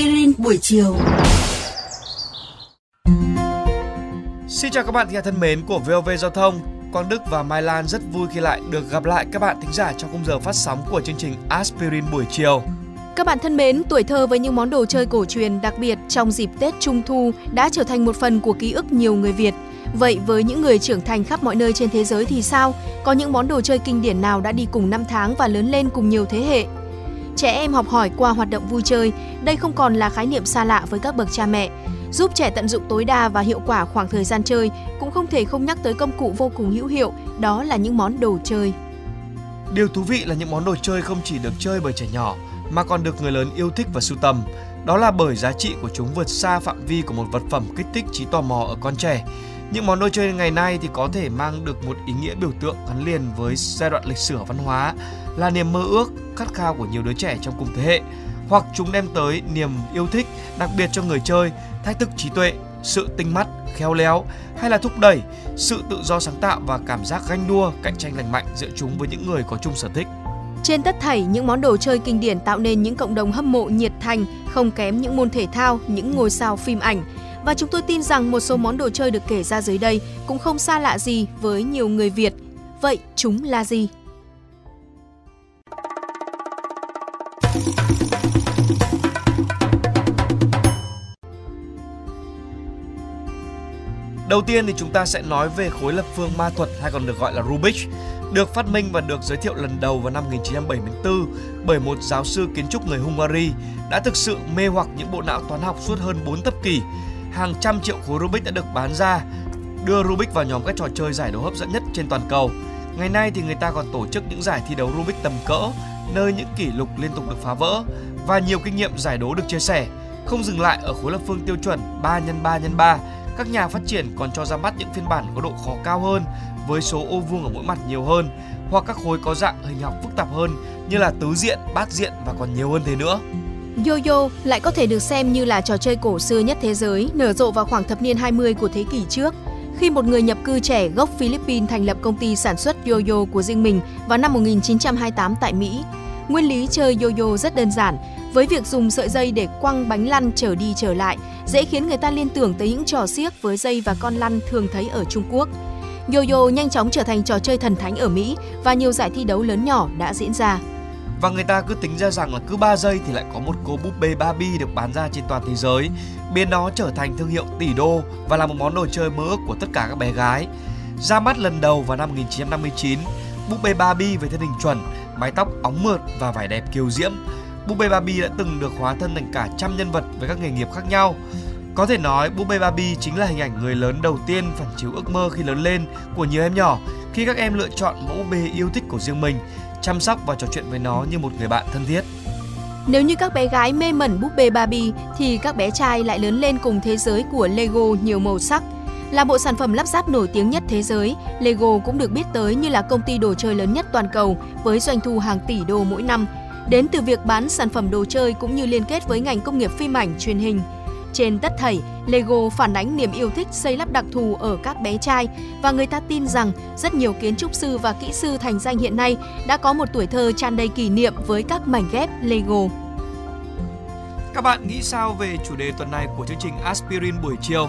aspirin buổi chiều. Xin chào các bạn giả thân mến của VOV Giao thông. Quang Đức và Mai Lan rất vui khi lại được gặp lại các bạn thính giả trong khung giờ phát sóng của chương trình Aspirin buổi chiều. Các bạn thân mến, tuổi thơ với những món đồ chơi cổ truyền đặc biệt trong dịp Tết Trung Thu đã trở thành một phần của ký ức nhiều người Việt. Vậy với những người trưởng thành khắp mọi nơi trên thế giới thì sao? Có những món đồ chơi kinh điển nào đã đi cùng năm tháng và lớn lên cùng nhiều thế hệ? Trẻ em học hỏi qua hoạt động vui chơi, đây không còn là khái niệm xa lạ với các bậc cha mẹ. Giúp trẻ tận dụng tối đa và hiệu quả khoảng thời gian chơi, cũng không thể không nhắc tới công cụ vô cùng hữu hiệu, đó là những món đồ chơi. Điều thú vị là những món đồ chơi không chỉ được chơi bởi trẻ nhỏ mà còn được người lớn yêu thích và sưu tầm. Đó là bởi giá trị của chúng vượt xa phạm vi của một vật phẩm kích thích trí tò mò ở con trẻ. Những món đồ chơi ngày nay thì có thể mang được một ý nghĩa biểu tượng gắn liền với giai đoạn lịch sử văn hóa, là niềm mơ ước, khát khao của nhiều đứa trẻ trong cùng thế hệ, hoặc chúng đem tới niềm yêu thích đặc biệt cho người chơi, thách thức trí tuệ, sự tinh mắt, khéo léo hay là thúc đẩy sự tự do sáng tạo và cảm giác ganh đua, cạnh tranh lành mạnh giữa chúng với những người có chung sở thích. Trên tất thảy, những món đồ chơi kinh điển tạo nên những cộng đồng hâm mộ nhiệt thành, không kém những môn thể thao, những ngôi sao phim ảnh. Và chúng tôi tin rằng một số món đồ chơi được kể ra dưới đây cũng không xa lạ gì với nhiều người Việt. Vậy chúng là gì? Đầu tiên thì chúng ta sẽ nói về khối lập phương ma thuật hay còn được gọi là Rubik, được phát minh và được giới thiệu lần đầu vào năm 1974 bởi một giáo sư kiến trúc người Hungary đã thực sự mê hoặc những bộ não toán học suốt hơn 4 thập kỷ. Hàng trăm triệu khối Rubik đã được bán ra, đưa Rubik vào nhóm các trò chơi giải đấu hấp dẫn nhất trên toàn cầu. Ngày nay thì người ta còn tổ chức những giải thi đấu Rubik tầm cỡ, nơi những kỷ lục liên tục được phá vỡ và nhiều kinh nghiệm giải đố được chia sẻ. Không dừng lại ở khối lập phương tiêu chuẩn 3 x 3 x 3 các nhà phát triển còn cho ra mắt những phiên bản có độ khó cao hơn với số ô vuông ở mỗi mặt nhiều hơn hoặc các khối có dạng hình học phức tạp hơn như là tứ diện, bát diện và còn nhiều hơn thế nữa. Yo-yo lại có thể được xem như là trò chơi cổ xưa nhất thế giới, nở rộ vào khoảng thập niên 20 của thế kỷ trước. Khi một người nhập cư trẻ gốc Philippines thành lập công ty sản xuất yo-yo của riêng mình vào năm 1928 tại Mỹ. Nguyên lý chơi yo-yo rất đơn giản, với việc dùng sợi dây để quăng bánh lăn trở đi trở lại, dễ khiến người ta liên tưởng tới những trò xiếc với dây và con lăn thường thấy ở Trung Quốc. Yo-yo nhanh chóng trở thành trò chơi thần thánh ở Mỹ và nhiều giải thi đấu lớn nhỏ đã diễn ra. Và người ta cứ tính ra rằng là cứ 3 giây thì lại có một cô búp bê Barbie được bán ra trên toàn thế giới, biến nó trở thành thương hiệu tỷ đô và là một món đồ chơi mơ ước của tất cả các bé gái. Ra mắt lần đầu vào năm 1959, búp bê Barbie với thân hình chuẩn, mái tóc óng mượt và vải đẹp kiều diễm Búp bê Barbie đã từng được hóa thân thành cả trăm nhân vật với các nghề nghiệp khác nhau. Có thể nói búp bê Barbie chính là hình ảnh người lớn đầu tiên phản chiếu ước mơ khi lớn lên của nhiều em nhỏ khi các em lựa chọn mẫu búp bê yêu thích của riêng mình, chăm sóc và trò chuyện với nó như một người bạn thân thiết. Nếu như các bé gái mê mẩn búp bê Barbie thì các bé trai lại lớn lên cùng thế giới của Lego nhiều màu sắc. Là bộ sản phẩm lắp ráp nổi tiếng nhất thế giới, Lego cũng được biết tới như là công ty đồ chơi lớn nhất toàn cầu với doanh thu hàng tỷ đô mỗi năm – đến từ việc bán sản phẩm đồ chơi cũng như liên kết với ngành công nghiệp phim ảnh truyền hình. Trên tất thảy, Lego phản ánh niềm yêu thích xây lắp đặc thù ở các bé trai và người ta tin rằng rất nhiều kiến trúc sư và kỹ sư thành danh hiện nay đã có một tuổi thơ tràn đầy kỷ niệm với các mảnh ghép Lego. Các bạn nghĩ sao về chủ đề tuần này của chương trình Aspirin buổi chiều?